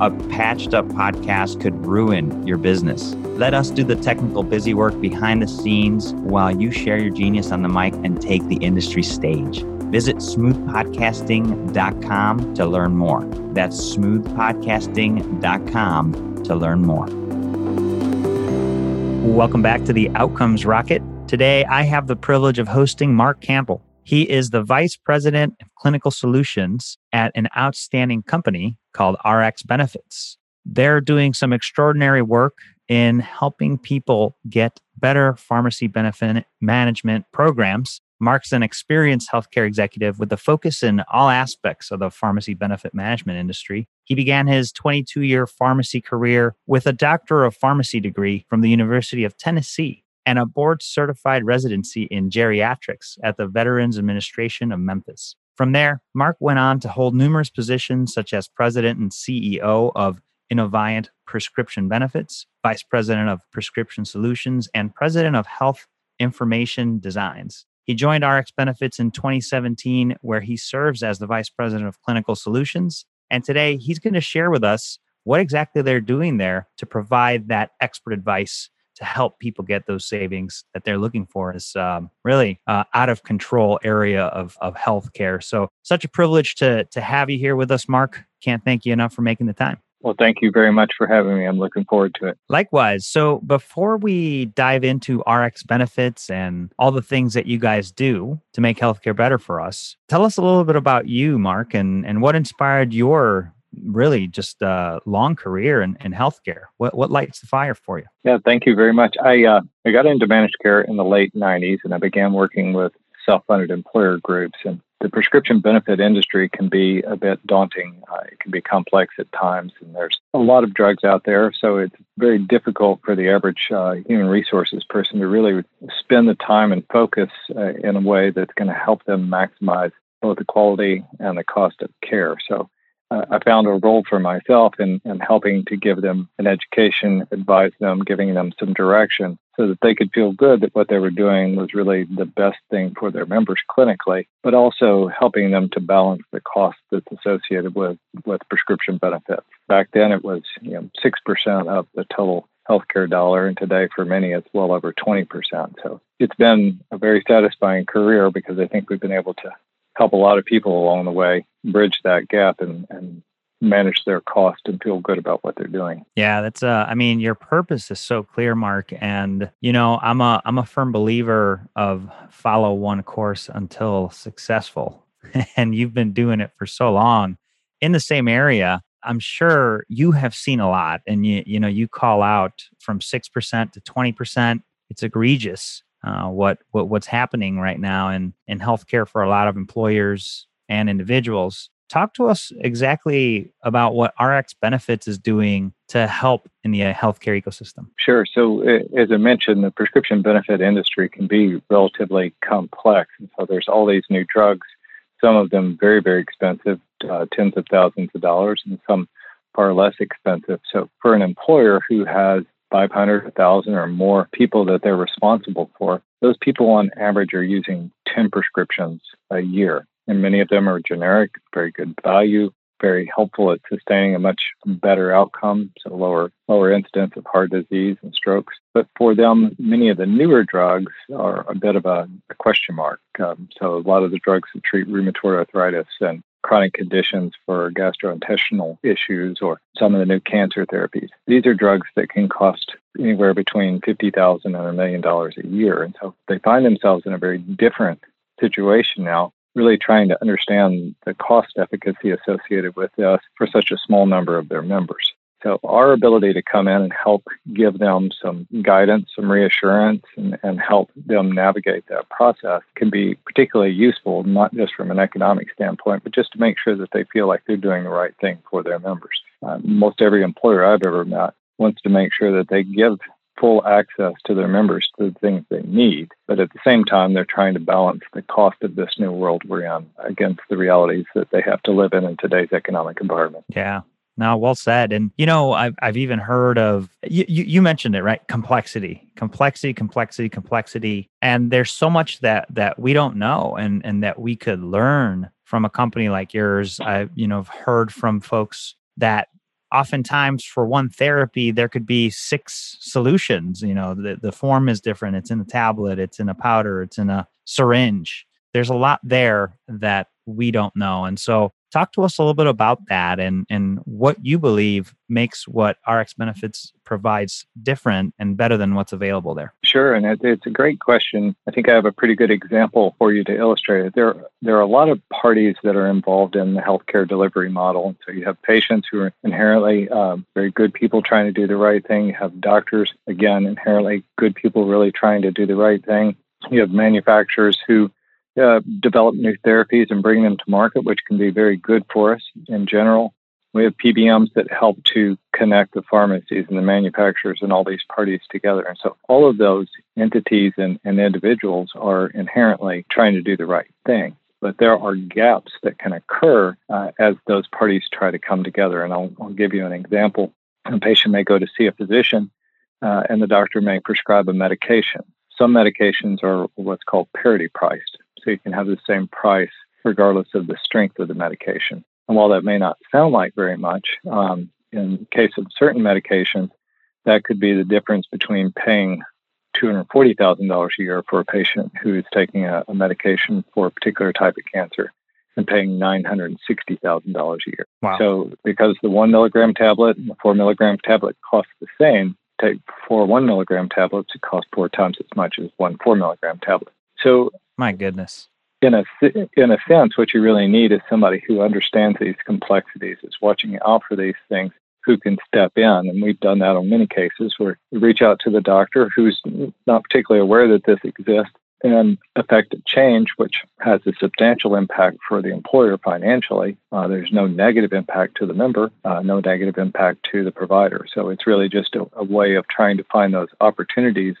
A patched up podcast could ruin your business. Let us do the technical busy work behind the scenes while you share your genius on the mic and take the industry stage. Visit smoothpodcasting.com to learn more. That's smoothpodcasting.com to learn more. Welcome back to the Outcomes Rocket. Today, I have the privilege of hosting Mark Campbell. He is the Vice President of Clinical Solutions at an outstanding company called RxBenefits. They're doing some extraordinary work in helping people get better pharmacy benefit management programs. Mark's an experienced healthcare executive with a focus in all aspects of the pharmacy benefit management industry. He began his 22 year pharmacy career with a Doctor of Pharmacy degree from the University of Tennessee and a board certified residency in geriatrics at the Veterans Administration of Memphis. From there, Mark went on to hold numerous positions such as president and CEO of Innoviant Prescription Benefits, vice president of Prescription Solutions, and president of Health Information Designs. He joined RxBenefits in 2017, where he serves as the vice president of Clinical Solutions. And today he's going to share with us what exactly they're doing there to provide that expert advice to help people get those savings that they're looking for is um, really uh, out of control area of, of healthcare. So such a privilege to, to have you here with us, Mark. Can't thank you enough for making the time. Well, thank you very much for having me. I'm looking forward to it. Likewise. So, before we dive into RxBenefits and all the things that you guys do to make healthcare better for us, tell us a little bit about you, Mark, and, and what inspired your really just a long career in, in healthcare. What what lights the fire for you? Yeah, thank you very much. I uh, I got into managed care in the late '90s, and I began working with self-funded employer groups. And the prescription benefit industry can be a bit daunting. Uh, it can be complex at times, and there's a lot of drugs out there. So it's very difficult for the average uh, human resources person to really spend the time and focus uh, in a way that's going to help them maximize both the quality and the cost of care. So uh, I found a role for myself in, in helping to give them an education, advise them, giving them some direction so that they could feel good that what they were doing was really the best thing for their members clinically, but also helping them to balance the cost that's associated with, with prescription benefits. Back then, it was you know, 6% of the total healthcare dollar, and today for many it's well over 20%. So it's been a very satisfying career because I think we've been able to help a lot of people along the way bridge that gap and, and manage their cost and feel good about what they're doing. Yeah, that's uh I mean your purpose is so clear Mark and you know I'm a I'm a firm believer of follow one course until successful. and you've been doing it for so long in the same area. I'm sure you have seen a lot and you you know you call out from 6% to 20%. It's egregious uh, what what what's happening right now in in healthcare for a lot of employers and individuals. Talk to us exactly about what RxBenefits is doing to help in the uh, healthcare ecosystem. Sure. So, as I mentioned, the prescription benefit industry can be relatively complex. And so, there's all these new drugs, some of them very, very expensive, uh, tens of thousands of dollars, and some far less expensive. So, for an employer who has 500, 1,000 or more people that they're responsible for, those people on average are using 10 prescriptions a year. And many of them are generic, very good value, very helpful at sustaining a much better outcome, so lower lower incidence of heart disease and strokes. But for them, many of the newer drugs are a bit of a, a question mark. Um, so a lot of the drugs that treat rheumatoid arthritis and chronic conditions for gastrointestinal issues or some of the new cancer therapies. These are drugs that can cost anywhere between 50,000 and a million dollars a year. And so they find themselves in a very different situation now, really trying to understand the cost efficacy associated with this for such a small number of their members. So our ability to come in and help give them some guidance, some reassurance, and, and help them navigate that process can be particularly useful, not just from an economic standpoint, but just to make sure that they feel like they're doing the right thing for their members. Uh, most every employer I've ever met wants to make sure that they give full access to their members to the things they need. But at the same time, they're trying to balance the cost of this new world we're in against the realities that they have to live in in today's economic environment. Yeah. No, well said. And you know, I've I've even heard of you, you mentioned it, right? Complexity, complexity, complexity, complexity. And there's so much that that we don't know and and that we could learn from a company like yours. I, you know, have heard from folks that oftentimes for one therapy there could be six solutions you know the, the form is different it's in a tablet it's in a powder it's in a syringe. There's a lot there that we don't know and so talk to us a little bit about that and and what you believe makes what RxBenefits provides different and better than what's available there sure and it, it's a great question. I think i have a pretty good example for you to illustrate it. There there are a lot of parties that are involved in the healthcare delivery model. So you have patients who are inherently um, very good people trying to do the right thing. You have doctors again inherently good people really trying to do the right thing. You have manufacturers who uh, develop new therapies and bring them to market, which can be very good for us in general. We have PBMs that help to connect the pharmacies and the manufacturers and all these parties together. And so all of those entities and, and individuals are inherently trying to do the right thing. But there are gaps that can occur uh, as those parties try to come together. And I'll, I'll, give you an example. A patient may go to see a physician, uh, and the doctor may prescribe a medication. Some medications are what's called parity priced so you can have the same price regardless of the strength of the medication. And while that may not sound like very much, um, in the case of certain medications, that could be the difference between paying $240,000 a year for a patient who is taking a, a, medication for a particular type of cancer and paying $960,000 a year. Wow. So, because the one milligram tablet and the four milligram tablet cost the same, take four one milligram tablets, it costs four times as much as one four milligram tablet. So, my goodness. In a in a sense, what you really need is somebody who understands these complexities, is watching out for these things, who can step in. And we've done that on many cases where we reach out to the doctor who's not particularly aware that this exists and affect change, which has a substantial impact for the employer financially. Uh, there's no negative impact to the member, uh, no negative impact to the provider. So it's really just a, a way of trying to find those opportunities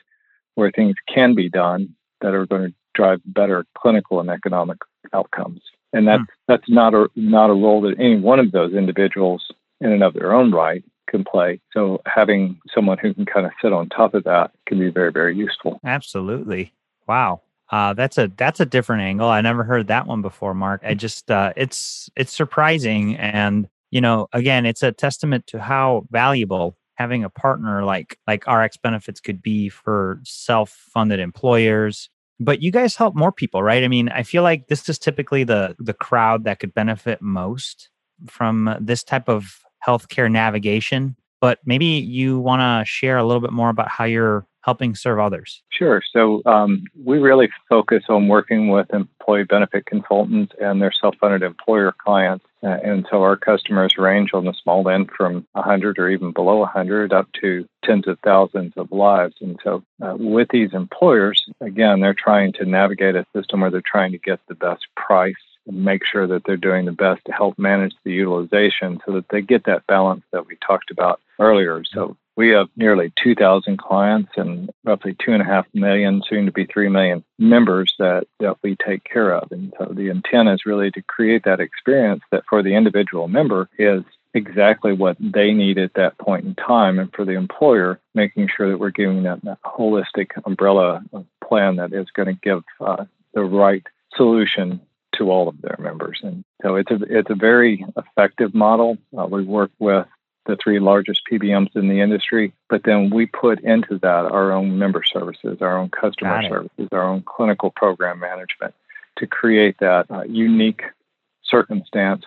where things can be done that are going to drive better clinical and economic outcomes. And that's mm. that's not a not a role that any one of those individuals in and of their own right can play. So having someone who can kind of sit on top of that can be very very useful. Absolutely. Wow. Uh, that's a that's a different angle. I never heard that one before, Mark. I just uh, it's it's surprising, and you know, again, it's a testament to how valuable having a partner like like RxBenefits could be for self funded employers, but you guys help more people right? I mean i feel like this is typically the the crowd that could benefit most from this type of healthcare navigation but maybe you want to share a little bit more about how you're helping serve others? Sure. So um, we really focus on working with employee benefit consultants and their self-funded employer clients. Uh, and so our customers range on the small end from 100 or even below 100 up to tens of thousands of lives. And so uh, with these employers, again, they're trying to navigate a system where they're trying to get the best price and make sure that they're doing the best to help manage the utilization so that they get that balance that we talked about earlier. So we have nearly 2,000 clients and roughly 2.5 million, soon to be 3 million members that, that we take care of. And so the intent is really to create that experience that for the individual member is exactly what they need at that point in time. And for the employer, making sure that we're giving them that holistic umbrella plan that is going to give uh, the right solution to all of their members. And so it's a, it's a very effective model. Uh, we work with the three largest PBMs in the industry. But then we put into that our own member services, our own customer services, our own clinical program management to create that uh, unique circumstance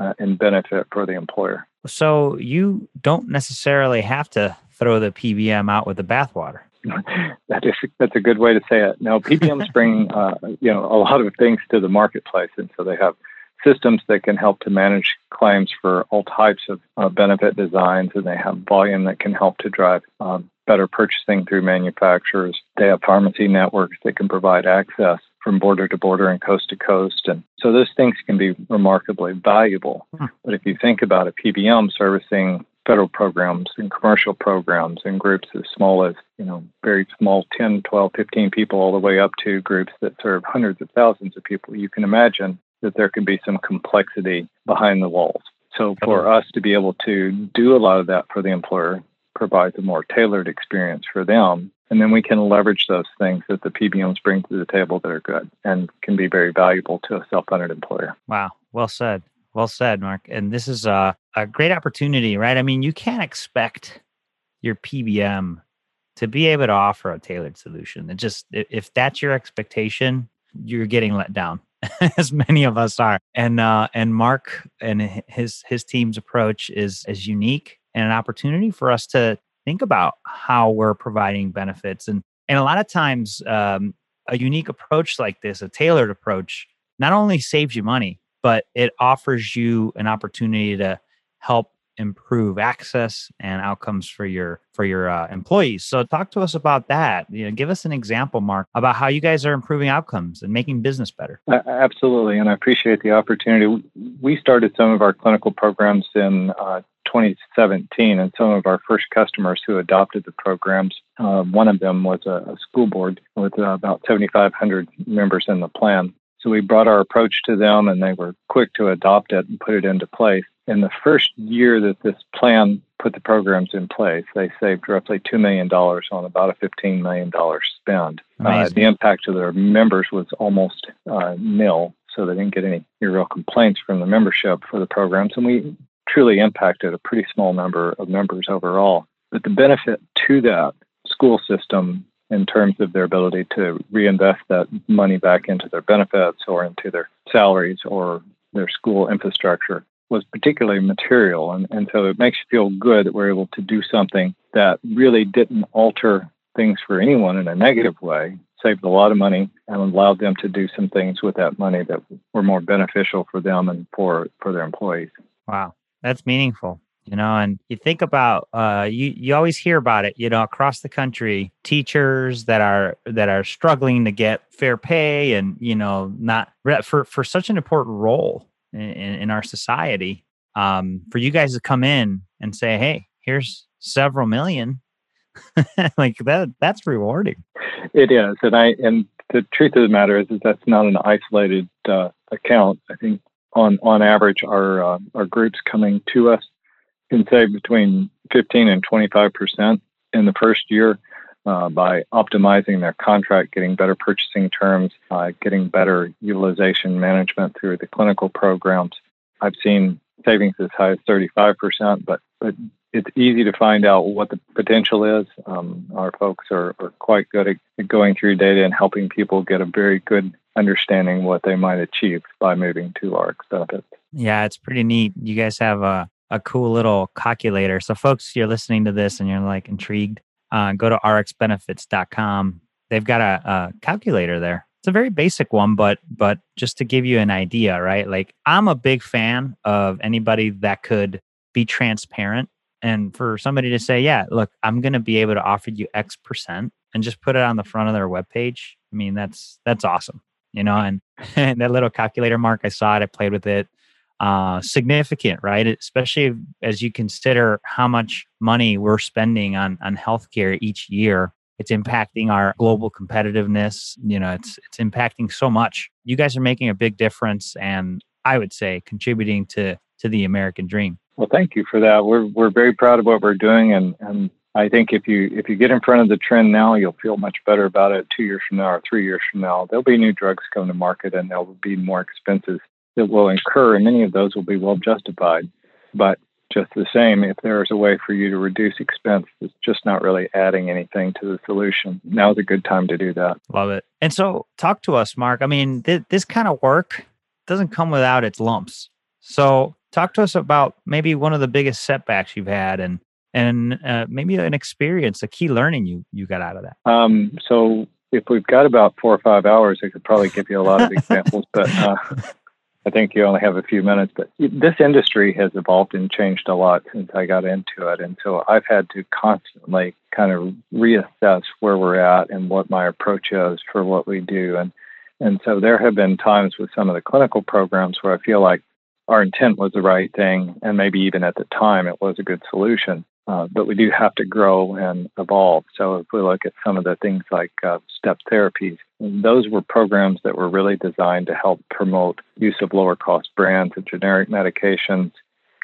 uh, and benefit for the employer. So you don't necessarily have to throw the PBM out with the bathwater. that is that's a good way to say it. Now PBMs bring uh, you know a lot of things to the marketplace, and so they have systems that can help to manage claims for all types of uh, benefit designs, and they have volume that can help to drive um, better purchasing through manufacturers. They have pharmacy networks that can provide access from border to border and coast to coast. And so those things can be remarkably valuable. Hmm. But if you think about a PBM servicing federal programs and commercial programs and groups as small as, you know, very small 10, 12, 15 people all the way up to groups that serve hundreds of thousands of people, you can imagine that there can be some complexity behind the walls. So for us to be able to do a lot of that for the employer provides a more tailored experience for them. And then we can leverage those things that the PBMs bring to the table that are good and can be very valuable to a self-funded employer. Wow. Well said. Well said, Mark. And this is a, a great opportunity, right? I mean, you can't expect your PBM to be able to offer a tailored solution. It just, if that's your expectation, you're getting let down, as many of us are. And uh, and Mark and his his team's approach is is unique and an opportunity for us to think about how we're providing benefits. And and a lot of times, um, a unique approach like this, a tailored approach, not only saves you money, but it offers you an opportunity to help improve access and outcomes for your for your uh, employees. So talk to us about that. You know give us an example mark about how you guys are improving outcomes and making business better. Uh, absolutely and i appreciate the opportunity. We started some of our clinical programs in uh, 2017 and some of our first customers who adopted the programs uh, one of them was a, a school board with uh, about 7500 members in the plan so we brought our approach to them and they were quick to adopt it and put it into place. In the first year that this plan put the programs in place, they saved roughly $2 million on about a $15 million spend. Uh, the impact to their members was almost uh, nil, so they didn't get any real complaints from the membership for the programs. And we truly impacted a pretty small number of members overall. But the benefit to that school system in terms of their ability to reinvest that money back into their benefits or into their salaries or their school infrastructure was particularly material. And, and so it makes you feel good that we're able to do something that really didn't alter things for anyone in a negative way, saved a lot of money and allowed them to do some things with that money that were more beneficial for them and for, for their employees. Wow, that's meaningful you know and you think about uh, you you always hear about it you know across the country teachers that are that are struggling to get fair pay and you know not for for such an important role in, in our society um, for you guys to come in and say hey here's several million. Like that that's rewarding. It is and i and the truth of the matter is, is that's not an isolated uh, account. I think on on average our uh, our groups coming to us can save between 15 and 25 percent in the first year uh, by optimizing their contract, getting better purchasing terms, uh, getting better utilization management through the clinical programs. I've seen savings as high as 35 percent, but but it's easy to find out what the potential is. Um, our folks are, are quite good at going through data and helping people get a very good understanding what they might achieve by moving to RxBenefits. Yeah, it's pretty neat. You guys have a a cool little calculator. So, folks, you're listening to this and you're like intrigued, uh, go to rxbenefits.com. They've got a, a calculator there. It's a very basic one, but but just to give you an idea, right? Like I'm a big fan of anybody that could be transparent and for somebody to say, yeah, look, I'm going to be able to offer you X percent and just put it on the front of their webpage. I mean, that's that's awesome, you know. And, and that little calculator mark, I saw it, I played with it uh, significant, right? Especially as you consider how much money we're spending on on healthcare each year. It's impacting our global competitiveness. You know, it's it's impacting so much. You guys are making a big difference, and I would say contributing to to the American dream. Well, thank you for that. We're we're very proud of what we're doing, and and I think if you if you get in front of the trend now, you'll feel much better about it two years from now or three years from now. There'll be new drugs coming to market, and they'll be more expensive that will incur, and many of those will be well justified. But just the same, if there is a way for you to reduce expense it's just not really adding anything to the solution, now is a good time to do that. Love it. And so, talk to us, Mark. I mean, th- this kind of work doesn't come without its lumps. So, talk to us about maybe one of the biggest setbacks you've had, and and uh, maybe an experience, a key learning you you got out of that. Um, so, if we've got about four or five hours, I could probably give you a lot of examples, but. Uh, I think you only have a few minutes, but this industry has evolved and changed a lot since I got into it. And so I've had to constantly kind of reassess where we're at and what my approach is for what we do. And, and so there have been times with some of the clinical programs where I feel like our intent was the right thing, and maybe even at the time it was a good solution. Uh, but we do have to grow and evolve. So if we look at some of the things like uh, step therapies, those were programs that were really designed to help promote use of lower cost brands and generic medications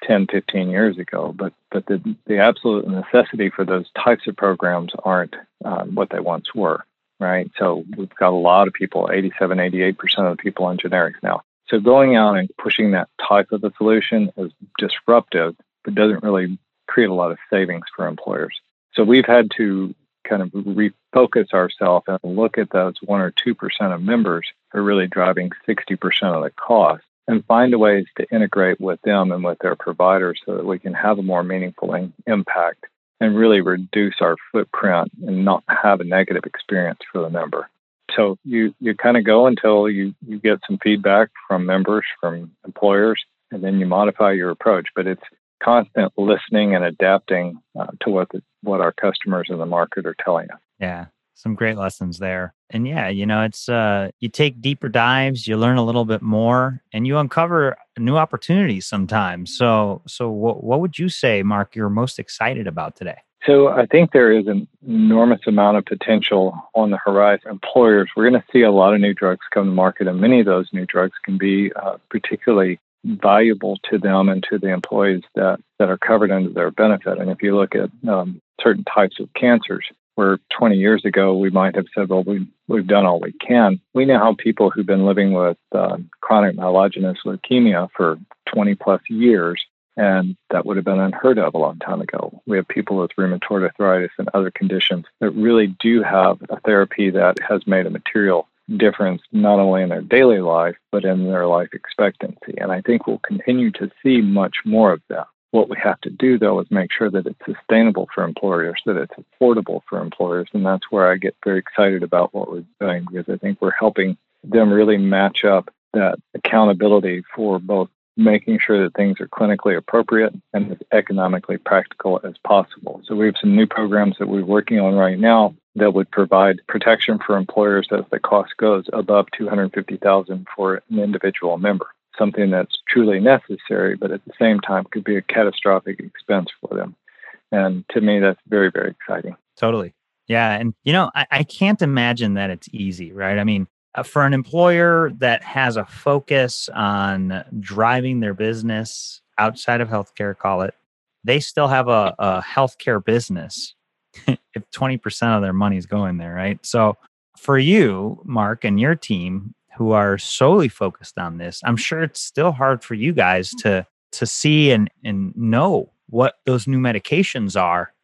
10, 15 years ago. But but the, the absolute necessity for those types of programs aren't uh, what they once were, right? So we've got a lot of people, 87, 88% of the people on generics now. So going out and pushing that type of a solution is disruptive, but doesn't really create a lot of savings for employers. So we've had to kind of refocus ourselves and look at those one or two percent of members who are really driving 60% of the cost and find ways to integrate with them and with their providers so that we can have a more meaningful in- impact and really reduce our footprint and not have a negative experience for the member. So you, you kind of go until you, you get some feedback from members, from employers, and then you modify your approach. But it's constant listening and adapting uh, to what the, what our customers in the market are telling us. Yeah, some great lessons there. And yeah, you know, it's uh, you take deeper dives, you learn a little bit more, and you uncover new opportunities sometimes. So, so what what would you say, Mark? You're most excited about today? So I think there is an enormous amount of potential on the horizon. Employers, we're going to see a lot of new drugs come to market, and many of those new drugs can be uh, particularly valuable to them and to the employees that, that are covered under their benefit. And if you look at um, certain types of cancers, where 20 years ago we might have said, well, we, we've done all we can. We now have people who've been living with uh, chronic myelogenous leukemia for 20 plus years, and that would have been unheard of a long time ago. We have people with rheumatoid arthritis and other conditions that really do have a therapy that has made a material difference not only in their daily life, but in their life expectancy. And I think we'll continue to see much more of that. What we have to do, though, is make sure that it's sustainable for employers, that it's affordable for employers. And that's where I get very excited about what we're doing because I think we're helping them really match up that accountability for both making sure that things are clinically appropriate and as economically practical as possible. So we have some new programs that we're working on right now that would provide protection for employers as the cost goes above 250,000 for an individual member. Something that's truly necessary, but at the same time could be a catastrophic expense for them. And to me, that's very, very exciting. Totally. Yeah. And, you know, I, I can't imagine that it's easy, right? I mean, for an employer that has a focus on driving their business outside of healthcare, call it, they still have a, a healthcare business if 20% of their money is going there, right? So for you, Mark, and your team who are solely focused on this, I'm sure it's still hard for you guys to to see and and know what those new medications are.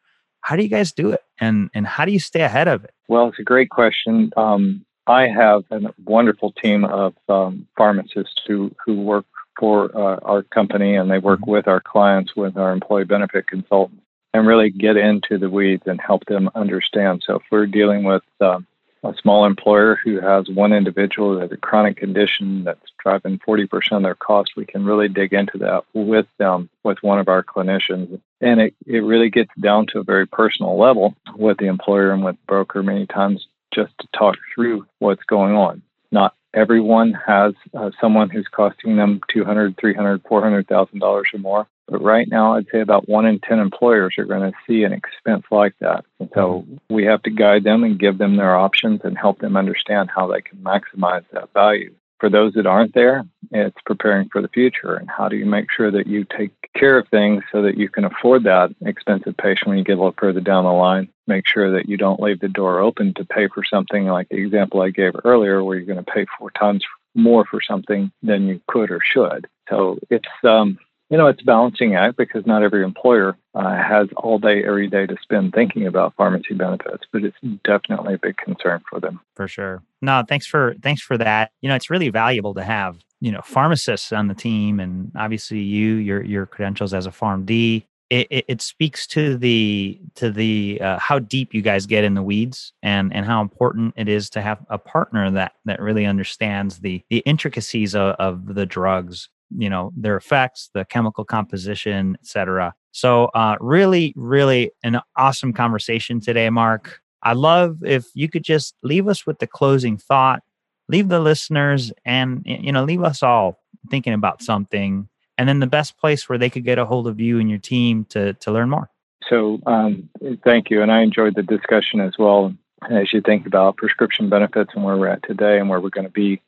How do you guys do it, and and how do you stay ahead of it? Well, it's a great question. Um, I have a wonderful team of um, pharmacists who who work for uh, our company, and they work with our clients with our employee benefit consultants and really get into the weeds and help them understand. So if we're dealing with um, a small employer who has one individual that has a chronic condition that's driving 40% of their cost, we can really dig into that with them, with one of our clinicians. And it, it really gets down to a very personal level with the employer and with broker many times just to talk through what's going on. Not everyone has uh, someone who's costing them two hundred, three hundred, four hundred thousand dollars or more but right now, I'd say about one in 10 employers are going to see an expense like that. And so we have to guide them and give them their options and help them understand how they can maximize that value. For those that aren't there, it's preparing for the future. And how do you make sure that you take care of things so that you can afford that expensive patient when you get a little further down the line? Make sure that you don't leave the door open to pay for something like the example I gave earlier, where you're going to pay four times more for something than you could or should. So it's um, you know, it's a balancing act because not every employer uh, has all day, every day to spend thinking about pharmacy benefits, but it's definitely a big concern for them. For sure. No, thanks for thanks for that. You know, it's really valuable to have you know pharmacists on the team, and obviously you your your credentials as a PharmD. It, it, it speaks to the to the uh, how deep you guys get in the weeds and and how important it is to have a partner that that really understands the the intricacies of, of the drugs you know their effects the chemical composition etc so uh, really really an awesome conversation today mark i love if you could just leave us with the closing thought leave the listeners and you know leave us all thinking about something and then the best place where they could get a hold of you and your team to to learn more. So, um, thank you, and I enjoyed the discussion as well. As you think about prescription benefits and where we're at today and where we're going to be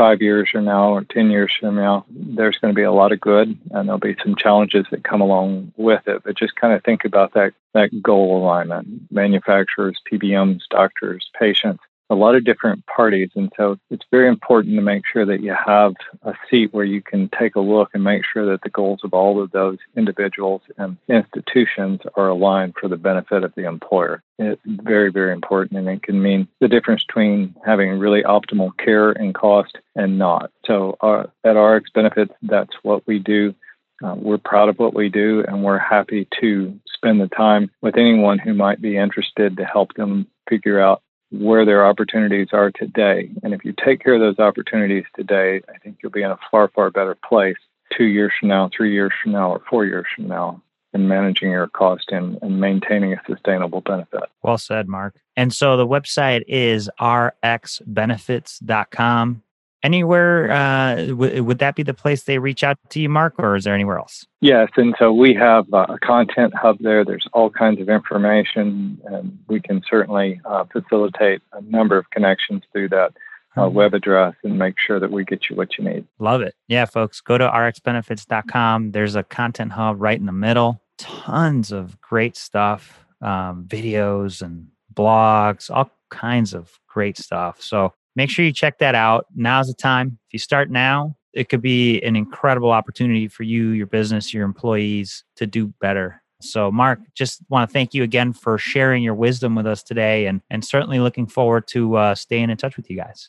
five years from now or 10 years from now, there's going to be a lot of good and there'll be some challenges that come along with it. But just kind of think about that, that goal alignment manufacturers, PBMs, doctors, patients a lot of different parties. And so it's very important to make sure that you have a seat where you can take a look and make sure that the goals of all of those individuals and institutions are aligned for the benefit of the employer. It's very, very important. And it can mean the difference between having really optimal care and cost and not. So uh, at RxBenefits, that's what we do. Uh, we're proud of what we do and we're happy to spend the time with anyone who might be interested to help them figure out where their opportunities are today. And if you take care of those opportunities today, I think you'll be in a far, far better place two years from now, three years from now, or four years from now in managing your cost and, and maintaining a sustainable benefit. Well said, Mark. And so the website is rxbenefits.com anywhere uh, w- would that be the place they reach out to you mark or is there anywhere else? Yes and so we have a content hub there. There's all kinds of information and we can certainly uh, facilitate a number of connections through that uh, mm-hmm. web address and make sure that we get you what you need. Love it. Yeah folks go to rxbenefits.com there's a content hub right in the middle. Tons of great stuff um, videos and blogs all kinds of great stuff. So make sure you check that out. Now's the time. If you start now, it could be an incredible opportunity for you, your business, your employees to do better. So, Mark, just want to thank you again for sharing your wisdom with us today and, and certainly looking forward to uh, staying in touch with you guys.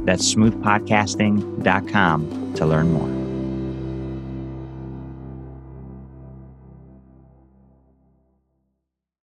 That's smoothpodcasting.com to learn more.